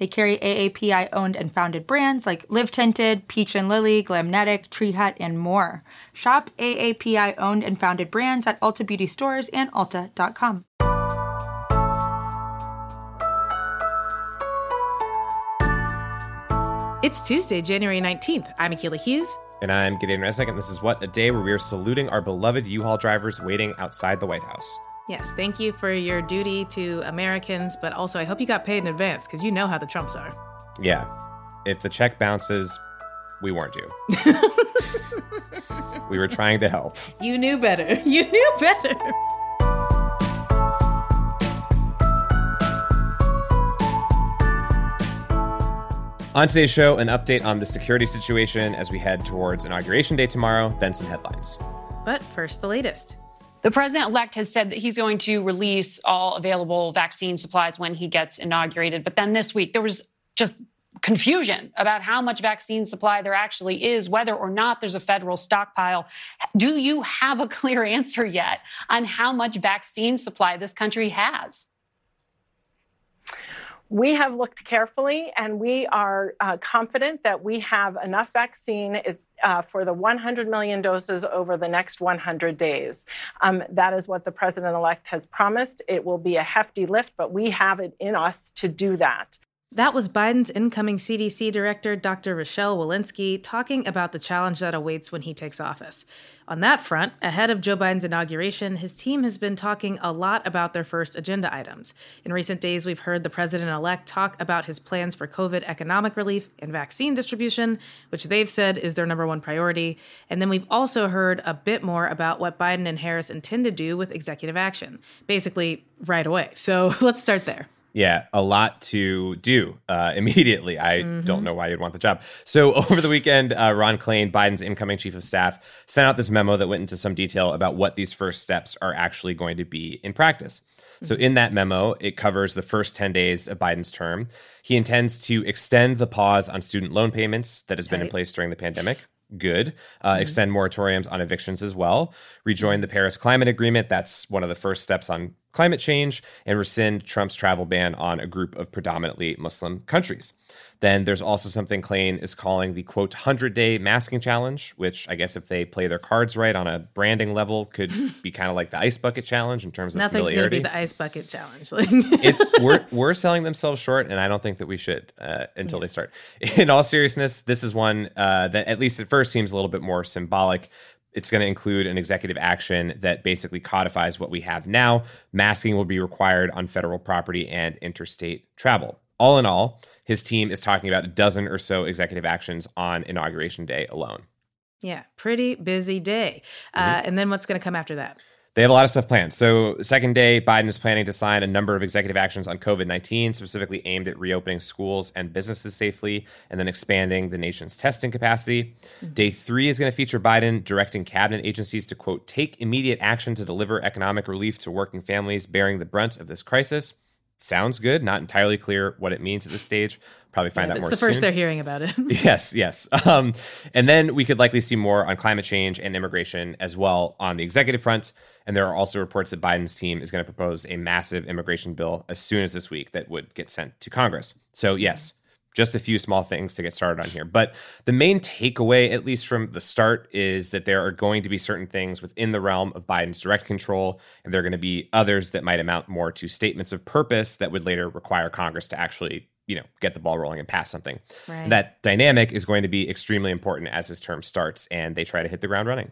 They carry AAPI owned and founded brands like Live Tinted, Peach and Lily, Glamnetic, Tree Hut, and more. Shop AAPI owned and founded brands at Ulta Beauty stores and Ulta.com. It's Tuesday, January 19th. I'm Akila Hughes. And I'm Gideon Resnick, and this is What a Day, where we are saluting our beloved U Haul drivers waiting outside the White House. Yes, thank you for your duty to Americans, but also I hope you got paid in advance because you know how the Trumps are. Yeah. If the check bounces, we warned you. we were trying to help. You knew better. You knew better. On today's show, an update on the security situation as we head towards Inauguration Day tomorrow, then some headlines. But first, the latest. The president elect has said that he's going to release all available vaccine supplies when he gets inaugurated. But then this week, there was just confusion about how much vaccine supply there actually is, whether or not there's a federal stockpile. Do you have a clear answer yet on how much vaccine supply this country has? We have looked carefully and we are uh, confident that we have enough vaccine uh, for the 100 million doses over the next 100 days. Um, that is what the president elect has promised. It will be a hefty lift, but we have it in us to do that. That was Biden's incoming CDC director, Dr. Rochelle Walensky, talking about the challenge that awaits when he takes office. On that front, ahead of Joe Biden's inauguration, his team has been talking a lot about their first agenda items. In recent days, we've heard the president elect talk about his plans for COVID economic relief and vaccine distribution, which they've said is their number one priority. And then we've also heard a bit more about what Biden and Harris intend to do with executive action, basically right away. So let's start there. Yeah, a lot to do uh, immediately. I mm-hmm. don't know why you'd want the job. So, over the weekend, uh, Ron Klain, Biden's incoming chief of staff, sent out this memo that went into some detail about what these first steps are actually going to be in practice. Mm-hmm. So, in that memo, it covers the first 10 days of Biden's term. He intends to extend the pause on student loan payments that has been in place during the pandemic good. Uh, mm-hmm. Extend moratoriums on evictions as well. Rejoin the Paris Climate Agreement. That's one of the first steps on climate change and rescind Trump's travel ban on a group of predominantly Muslim countries. Then there's also something Klain is calling the quote 100 day masking challenge, which I guess if they play their cards right on a branding level could be kind of like the ice bucket challenge in terms of Nothing's familiarity. Nothing's going to be the ice bucket challenge. it's we're, we're selling themselves short, and I don't think that we should uh, until yeah. they start. In all seriousness, this is one uh, that at least at first seems a little bit more symbolic, it's going to include an executive action that basically codifies what we have now. Masking will be required on federal property and interstate travel. All in all, his team is talking about a dozen or so executive actions on Inauguration Day alone. Yeah, pretty busy day. Uh, mm-hmm. Uh, and then what's going to come after that? They have a lot of stuff planned. So, second day, Biden is planning to sign a number of executive actions on COVID 19, specifically aimed at reopening schools and businesses safely and then expanding the nation's testing capacity. Mm-hmm. Day three is going to feature Biden directing cabinet agencies to, quote, take immediate action to deliver economic relief to working families bearing the brunt of this crisis sounds good. Not entirely clear what it means at this stage. Probably find yeah, out more. It's the first they're hearing about it. yes, yes. Um, and then we could likely see more on climate change and immigration as well on the executive front. And there are also reports that Biden's team is going to propose a massive immigration bill as soon as this week that would get sent to Congress. So yes, just a few small things to get started on here. But the main takeaway, at least from the start, is that there are going to be certain things within the realm of Biden's direct control, and there are going to be others that might amount more to statements of purpose that would later require Congress to actually, you know, get the ball rolling and pass something. Right. That dynamic is going to be extremely important as his term starts and they try to hit the ground running.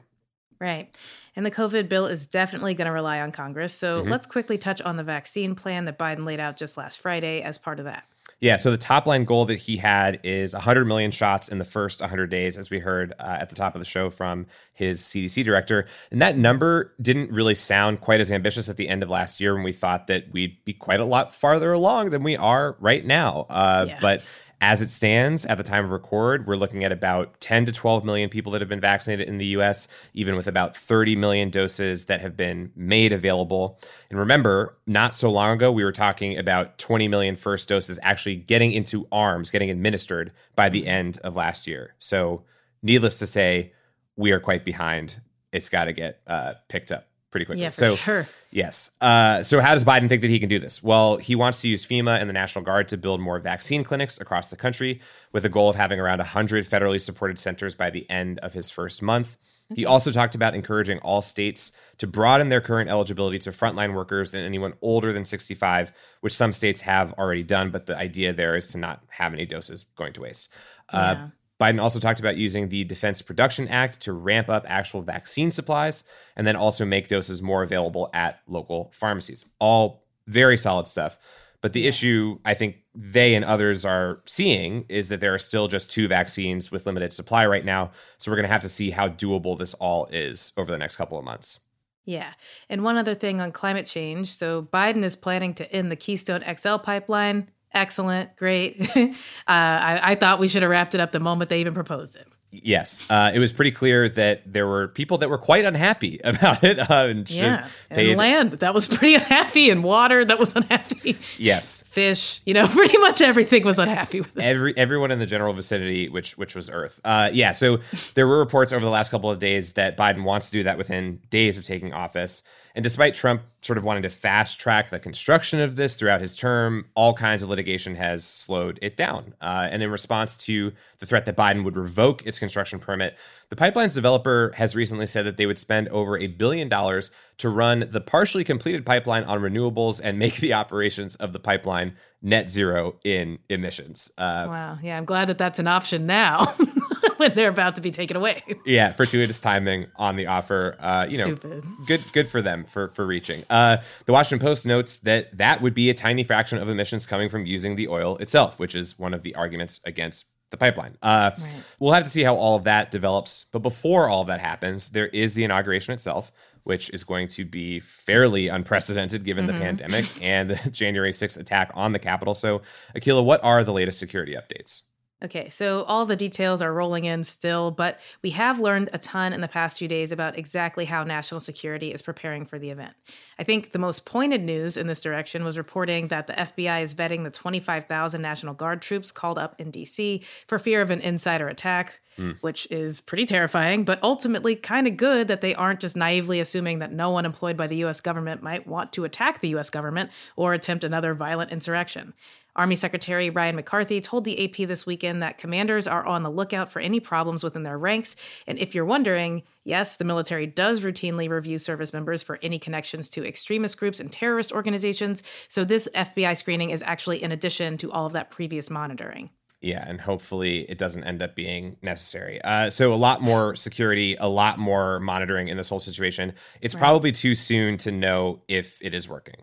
Right. And the COVID bill is definitely going to rely on Congress. So mm-hmm. let's quickly touch on the vaccine plan that Biden laid out just last Friday as part of that. Yeah, so the top line goal that he had is 100 million shots in the first 100 days, as we heard uh, at the top of the show from his CDC director. And that number didn't really sound quite as ambitious at the end of last year when we thought that we'd be quite a lot farther along than we are right now. Uh, yeah. But As it stands at the time of record, we're looking at about 10 to 12 million people that have been vaccinated in the US, even with about 30 million doses that have been made available. And remember, not so long ago, we were talking about 20 million first doses actually getting into arms, getting administered by the end of last year. So, needless to say, we are quite behind. It's got to get uh, picked up pretty quickly. Yeah, so, sure. Yes. Uh, so, how does Biden think that he can do this? Well, he wants to use FEMA and the National Guard to build more vaccine clinics across the country with a goal of having around 100 federally supported centers by the end of his first month. He also talked about encouraging all states to broaden their current eligibility to frontline workers and anyone older than 65, which some states have already done. But the idea there is to not have any doses going to waste. Uh, Yeah. Biden also talked about using the Defense Production Act to ramp up actual vaccine supplies and then also make doses more available at local pharmacies. All very solid stuff. But the issue I think they and others are seeing is that there are still just two vaccines with limited supply right now. So we're going to have to see how doable this all is over the next couple of months. Yeah. And one other thing on climate change. So Biden is planning to end the Keystone XL pipeline. Excellent. Great. uh, I, I thought we should have wrapped it up the moment they even proposed it. Yes, uh, it was pretty clear that there were people that were quite unhappy about it. Uh, and Yeah. And land that was pretty unhappy, and water that was unhappy. Yes, Fish, you know, pretty much everything was unhappy with it. every everyone in the general vicinity, which which was Earth. Uh, yeah, so there were reports over the last couple of days that Biden wants to do that within days of taking office. And despite Trump sort of wanting to fast track the construction of this throughout his term, all kinds of litigation has slowed it down. Uh, and in response to the threat that Biden would revoke its construction permit, the pipeline's developer has recently said that they would spend over a billion dollars to run the partially completed pipeline on renewables and make the operations of the pipeline net zero in emissions. Uh, Wow. Yeah. I'm glad that that's an option now when they're about to be taken away. yeah, fortuitous timing on the offer. Uh, you Stupid. know, good good for them for for reaching. Uh, the Washington Post notes that that would be a tiny fraction of emissions coming from using the oil itself, which is one of the arguments against the pipeline. Uh, We'll have to see how all of that develops. But before all of that happens, there is the inauguration itself, which is going to be fairly unprecedented given the pandemic and the January 6th attack on the Capitol. So, Akila, what are the latest security updates? Okay, so all the details are rolling in still, but we have learned a ton in the past few days about exactly how national security is preparing for the event. I think the most pointed news in this direction was reporting that the FBI is vetting the 25,000 National Guard troops called up in DC for fear of an insider attack, hmm. which is pretty terrifying, but ultimately kind of good that they aren't just naively assuming that no one employed by the US government might want to attack the US government or attempt another violent insurrection. Army Secretary Ryan McCarthy told the AP this weekend that commanders are on the lookout for any problems within their ranks. And if you're wondering, yes, the military does routinely review service members for any connections to extremist groups and terrorist organizations. So this FBI screening is actually in addition to all of that previous monitoring. Yeah, and hopefully it doesn't end up being necessary. Uh, so a lot more security, a lot more monitoring in this whole situation. It's probably too soon to know if it is working.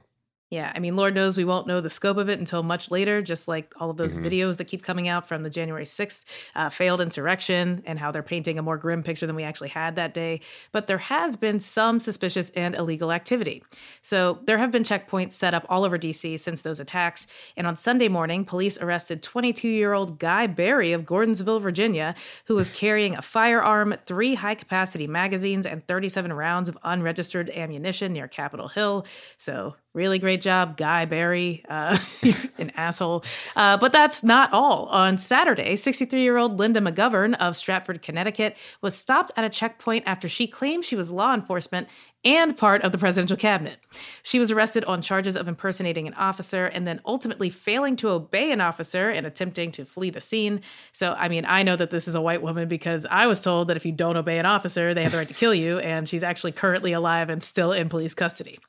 Yeah, I mean, Lord knows we won't know the scope of it until much later, just like all of those videos that keep coming out from the January 6th uh, failed insurrection and how they're painting a more grim picture than we actually had that day. But there has been some suspicious and illegal activity. So there have been checkpoints set up all over DC since those attacks. And on Sunday morning, police arrested 22 year old Guy Berry of Gordonsville, Virginia, who was carrying a firearm, three high capacity magazines, and 37 rounds of unregistered ammunition near Capitol Hill. So Really great job, Guy Berry, uh, an asshole. Uh, but that's not all. On Saturday, 63 year old Linda McGovern of Stratford, Connecticut, was stopped at a checkpoint after she claimed she was law enforcement and part of the presidential cabinet. She was arrested on charges of impersonating an officer and then ultimately failing to obey an officer and attempting to flee the scene. So, I mean, I know that this is a white woman because I was told that if you don't obey an officer, they have the right to kill you, and she's actually currently alive and still in police custody.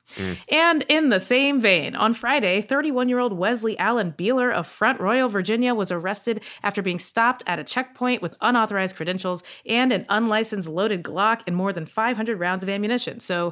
And in the same vein, on Friday, 31 year old Wesley Allen Beeler of Front Royal, Virginia, was arrested after being stopped at a checkpoint with unauthorized credentials and an unlicensed loaded Glock and more than 500 rounds of ammunition. So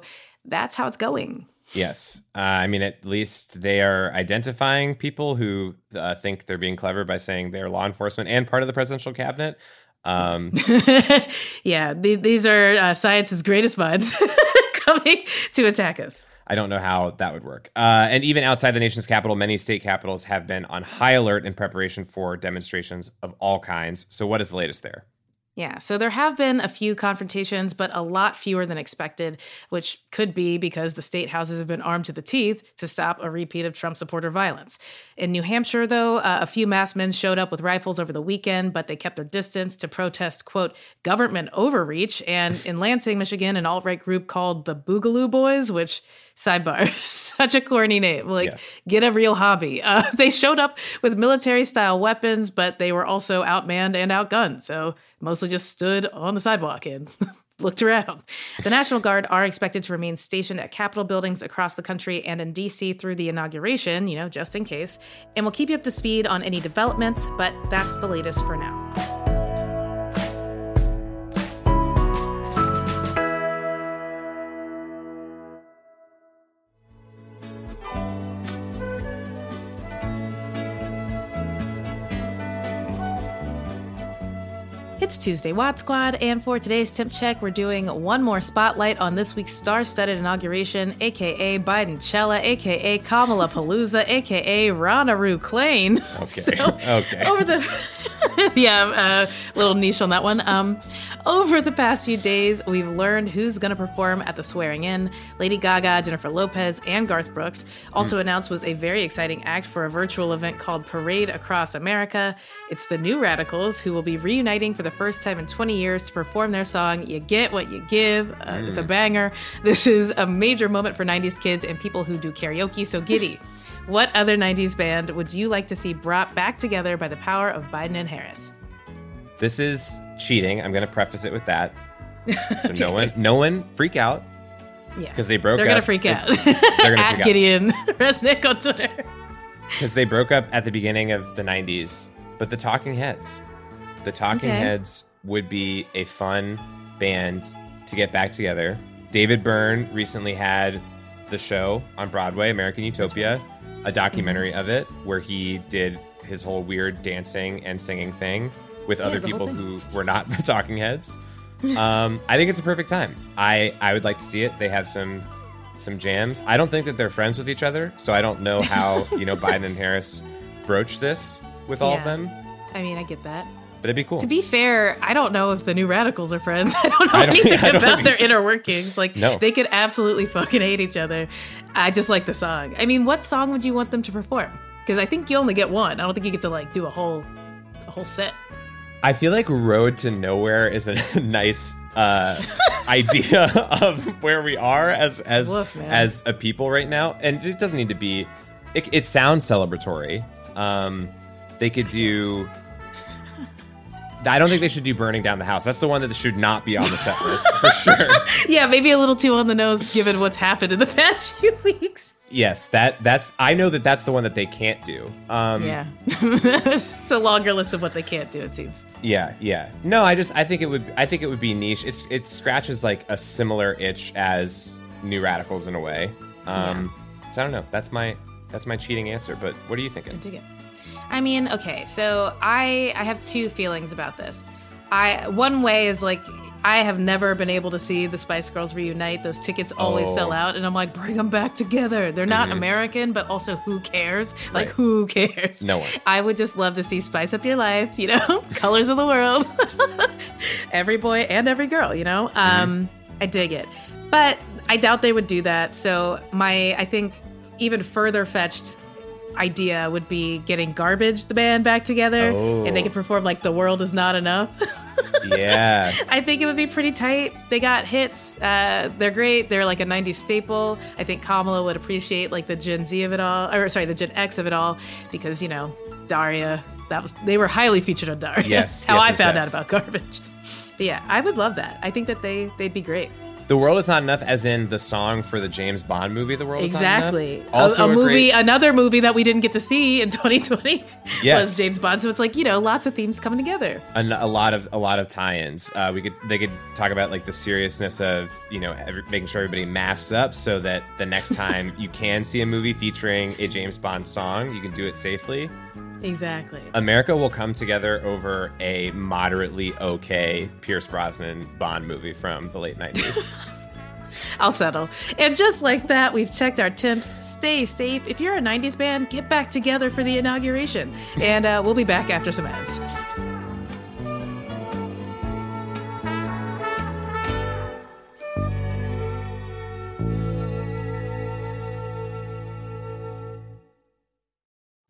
that's how it's going. Yes. Uh, I mean, at least they are identifying people who uh, think they're being clever by saying they're law enforcement and part of the presidential cabinet. Um, yeah, th- these are uh, science's greatest minds coming to attack us. I don't know how that would work. Uh, and even outside the nation's capital, many state capitals have been on high alert in preparation for demonstrations of all kinds. So, what is the latest there? Yeah, so there have been a few confrontations, but a lot fewer than expected, which could be because the state houses have been armed to the teeth to stop a repeat of Trump supporter violence. In New Hampshire, though, uh, a few masked men showed up with rifles over the weekend, but they kept their distance to protest, quote, government overreach. And in Lansing, Michigan, an alt right group called the Boogaloo Boys, which sidebar such a corny name like yes. get a real hobby uh, they showed up with military style weapons but they were also outmanned and outgunned so mostly just stood on the sidewalk and looked around. The National Guard are expected to remain stationed at Capitol buildings across the country and in DC through the inauguration, you know, just in case. And we'll keep you up to speed on any developments, but that's the latest for now. It's Tuesday WOD Squad, and for today's temp check, we're doing one more spotlight on this week's star-studded inauguration, aka Biden Chella, aka Kamala Palooza, aka Ronaroo Klain. Okay. So, okay. Over the yeah, a uh, little niche on that one. Um, over the past few days, we've learned who's going to perform at the swearing in. Lady Gaga, Jennifer Lopez, and Garth Brooks. Also mm. announced was a very exciting act for a virtual event called Parade Across America. It's the New Radicals who will be reuniting for the first time in 20 years to perform their song You Get What You Give. Uh, mm. It's a banger. This is a major moment for 90s kids and people who do karaoke, so giddy. what other 90s band would you like to see brought back together by the power of Biden and Harris? This is cheating. I'm going to preface it with that. So okay. no one, no one freak out. Yeah, because they broke. They're gonna freak out. They're at freak Gideon Resnick on Twitter. Because they broke up at the beginning of the '90s, but the Talking Heads, the Talking okay. Heads would be a fun band to get back together. David Byrne recently had the show on Broadway, American Utopia, a documentary mm-hmm. of it where he did his whole weird dancing and singing thing with yeah, other people who were not the Talking Heads. Um, I think it's a perfect time. I I would like to see it. They have some some jams. I don't think that they're friends with each other, so I don't know how you know Biden and Harris broach this with all yeah. of them. I mean, I get that. But it'd be cool. To be fair, I don't know if the new radicals are friends. I don't know I don't, anything don't about their inner workings. Like no. they could absolutely fucking hate each other. I just like the song. I mean, what song would you want them to perform? Because I think you only get one. I don't think you get to like do a whole a whole set. I feel like Road to Nowhere is a nice uh, idea of where we are as as Woof, as a people right now, and it doesn't need to be. It, it sounds celebratory. Um, they could do. I don't think they should do burning down the house. That's the one that should not be on the set list for sure. yeah, maybe a little too on the nose given what's happened in the past few weeks yes, that that's I know that that's the one that they can't do. Um, yeah, it's a longer list of what they can't do. It seems. Yeah, yeah. No, I just I think it would I think it would be niche. It's it scratches like a similar itch as New Radicals in a way. Um, yeah. So I don't know. That's my that's my cheating answer. But what are you thinking? I dig it. I mean, okay, so I I have two feelings about this. I one way is like I have never been able to see the Spice Girls reunite. Those tickets always oh. sell out, and I'm like, bring them back together. They're not mm-hmm. American, but also who cares? Like, right. who cares? No one. I would just love to see Spice Up Your Life. You know, colors of the world, every boy and every girl. You know, mm-hmm. um, I dig it, but I doubt they would do that. So my, I think, even further fetched idea would be getting Garbage, the band, back together, oh. and they could oh. perform like "The World Is Not Enough." yeah, I think it would be pretty tight. They got hits. Uh, they're great. They're like a '90s staple. I think Kamala would appreciate like the Gen Z of it all, or sorry, the Gen X of it all, because you know Daria. That was they were highly featured on Daria. Yes, how yes, I yes, found yes. out about Garbage. But yeah, I would love that. I think that they they'd be great. The World is Not Enough, as in the song for the James Bond movie, The World exactly. is Not Enough. Also, a, a, a movie, great... another movie that we didn't get to see in 2020 yes. was James Bond. So it's like you know, lots of themes coming together. A, a lot of a lot of tie-ins. Uh, we could they could talk about like the seriousness of you know every, making sure everybody masks up so that the next time you can see a movie featuring a James Bond song, you can do it safely. Exactly. America will come together over a moderately okay Pierce Brosnan Bond movie from the late 90s. I'll settle. And just like that, we've checked our temps. Stay safe. If you're a 90s band, get back together for the inauguration. And uh, we'll be back after some ads.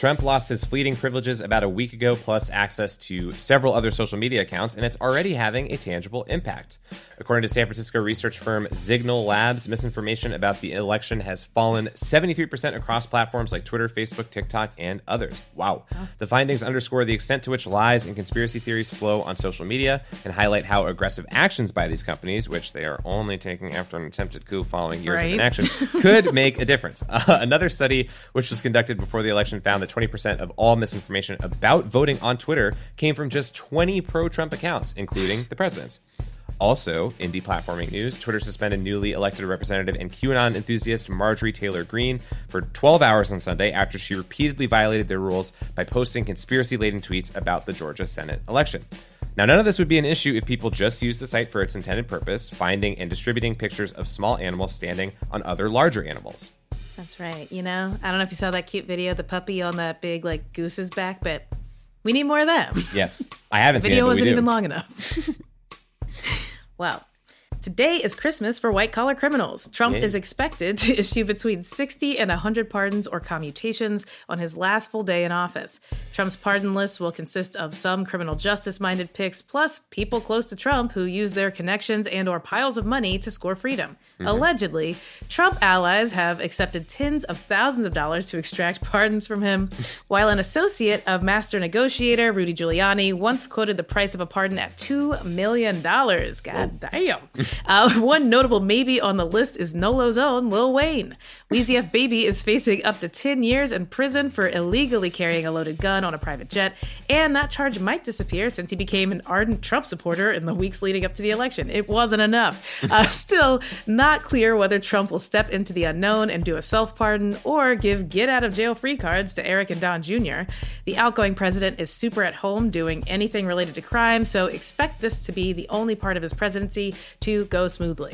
Trump lost his fleeting privileges about a week ago, plus access to several other social media accounts, and it's already having a tangible impact. According to San Francisco research firm Zignal Labs, misinformation about the election has fallen 73% across platforms like Twitter, Facebook, TikTok, and others. Wow. The findings underscore the extent to which lies and conspiracy theories flow on social media and highlight how aggressive actions by these companies, which they are only taking after an attempted coup following years right. of inaction, could make a difference. Uh, another study, which was conducted before the election, found that 20% of all misinformation about voting on Twitter came from just 20 pro Trump accounts, including the president's. Also, in deplatforming news, Twitter suspended newly elected representative and QAnon enthusiast Marjorie Taylor Greene for 12 hours on Sunday after she repeatedly violated their rules by posting conspiracy laden tweets about the Georgia Senate election. Now, none of this would be an issue if people just used the site for its intended purpose, finding and distributing pictures of small animals standing on other larger animals. That's right. You know, I don't know if you saw that cute video, the puppy on that big like goose's back, but we need more of them. Yes, I haven't the seen it. Video wasn't even long enough. well, Today is Christmas for white collar criminals. Trump yeah. is expected to issue between 60 and 100 pardons or commutations on his last full day in office. Trump's pardon list will consist of some criminal justice minded picks plus people close to Trump who use their connections and or piles of money to score freedom. Mm-hmm. Allegedly, Trump allies have accepted tens of thousands of dollars to extract pardons from him, while an associate of master negotiator Rudy Giuliani once quoted the price of a pardon at 2 million dollars. God Whoa. damn. Uh, one notable maybe on the list is NOLA's own Lil Wayne. Weezy F Baby is facing up to 10 years in prison for illegally carrying a loaded gun on a private jet, and that charge might disappear since he became an ardent Trump supporter in the weeks leading up to the election. It wasn't enough. Uh, still, not clear whether Trump will step into the unknown and do a self pardon or give get out of jail free cards to Eric and Don Jr. The outgoing president is super at home doing anything related to crime, so expect this to be the only part of his presidency to go smoothly.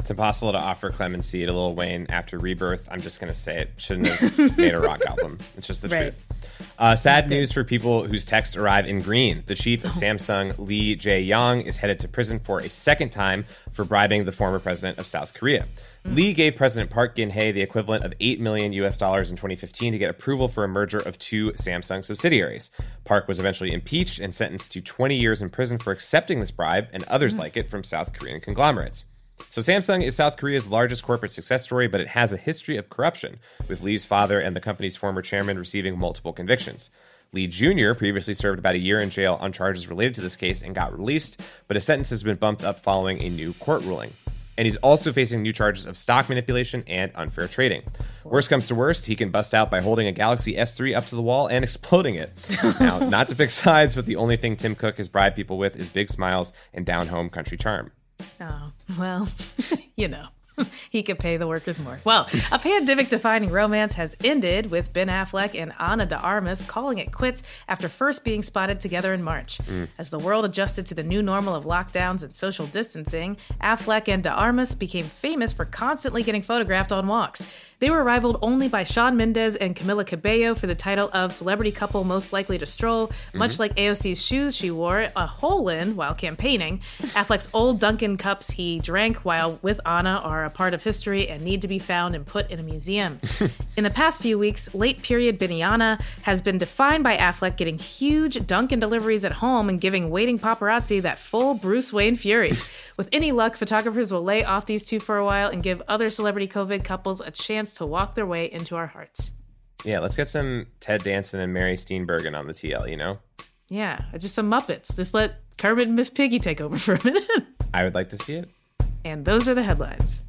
It's impossible to offer clemency to Lil Wayne after Rebirth. I'm just going to say it. Shouldn't have made a rock album. It's just the Right. truth. Uh, sad news for people whose texts arrive in green. The chief Oh. of Samsung, Lee Jae-yong, is headed to prison for a second time for bribing the former president of South Korea. Mm. Lee gave President Park Geun-hye the equivalent of 8 million US dollars in 2015 to get approval for a merger of two Samsung subsidiaries. Park was eventually impeached and sentenced to 20 years in prison for accepting this bribe and others Mm. like it from South Korean conglomerates. So Samsung is South Korea's largest corporate success story, but it has a history of corruption, with Lee's father and the company's former chairman receiving multiple convictions. Lee Jr. previously served about a year in jail on charges related to this case and got released, but his sentence has been bumped up following a new court ruling. And he's also facing new charges of stock manipulation and unfair trading. Worst comes to worst, he can bust out by holding a Galaxy S3 up to the wall and exploding it. now, not to pick sides, but the only thing Tim Cook has bribed people with is big smiles and down home country charm. Oh, well, you know. He could pay the workers more. Well, a pandemic defining romance has ended with Ben Affleck and Ana de Armas calling it quits after first being spotted together in March. Mm. As the world adjusted to the new normal of lockdowns and social distancing, Affleck and de Armas became famous for constantly getting photographed on walks. They were rivaled only by Shawn Mendes and Camila Cabello for the title of Celebrity Couple Most Likely to Stroll, much mm-hmm. like AOC's shoes she wore a hole in while campaigning. Affleck's old Dunkin' cups he drank while with Ana are a part of history and need to be found and put in a museum. in the past few weeks, late period Biniana has been defined by Affleck getting huge Dunkin' deliveries at home and giving waiting paparazzi that full Bruce Wayne fury. With any luck, photographers will lay off these two for a while and give other celebrity COVID couples a chance to walk their way into our hearts. Yeah, let's get some Ted Danson and Mary Steenburgen on the TL, you know? Yeah, just some Muppets. Just let Kermit and Miss Piggy take over for a minute. I would like to see it. and those are the headlines.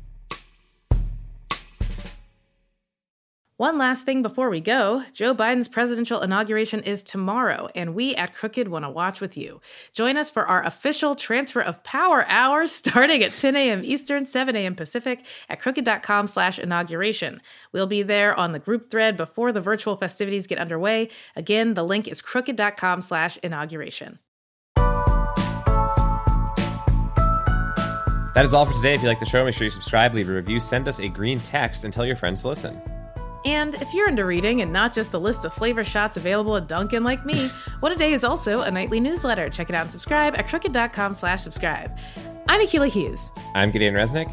One last thing before we go Joe Biden's presidential inauguration is tomorrow, and we at Crooked want to watch with you. Join us for our official Transfer of Power hour starting at 10 a.m. Eastern, 7 a.m. Pacific at crooked.com slash inauguration. We'll be there on the group thread before the virtual festivities get underway. Again, the link is crooked.com slash inauguration. That is all for today. If you like the show, make sure you subscribe, leave a review, send us a green text, and tell your friends to listen. And if you're into reading and not just the list of flavor shots available at Dunkin' like me, What a Day is also a nightly newsletter. Check it out and subscribe at crooked.com slash subscribe. I'm Akila Hughes, I'm Gideon Resnick.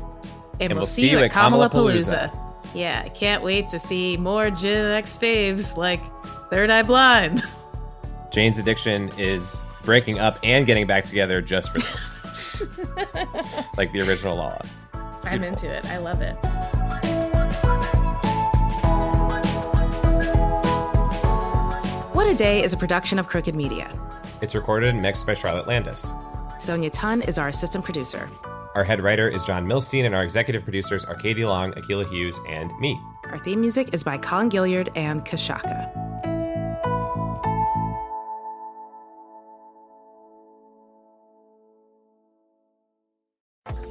and, we'll, see you at Kamala Palooza. Yeah, I can't wait to see more Gen X faves like Third Eye Blind. Jane's addiction is breaking up and getting back together just for this. like the original Lolla. I'm into it. I love it. What a Day is a production of Crooked Media. It's recorded and mixed by Charlotte Landis. Sonia Tun is our assistant producer. Our head writer is John Milstein, and our executive producers are Katie Long, Akila Hughes, and me. Our theme music is by Colin Gilliard and Kashaka.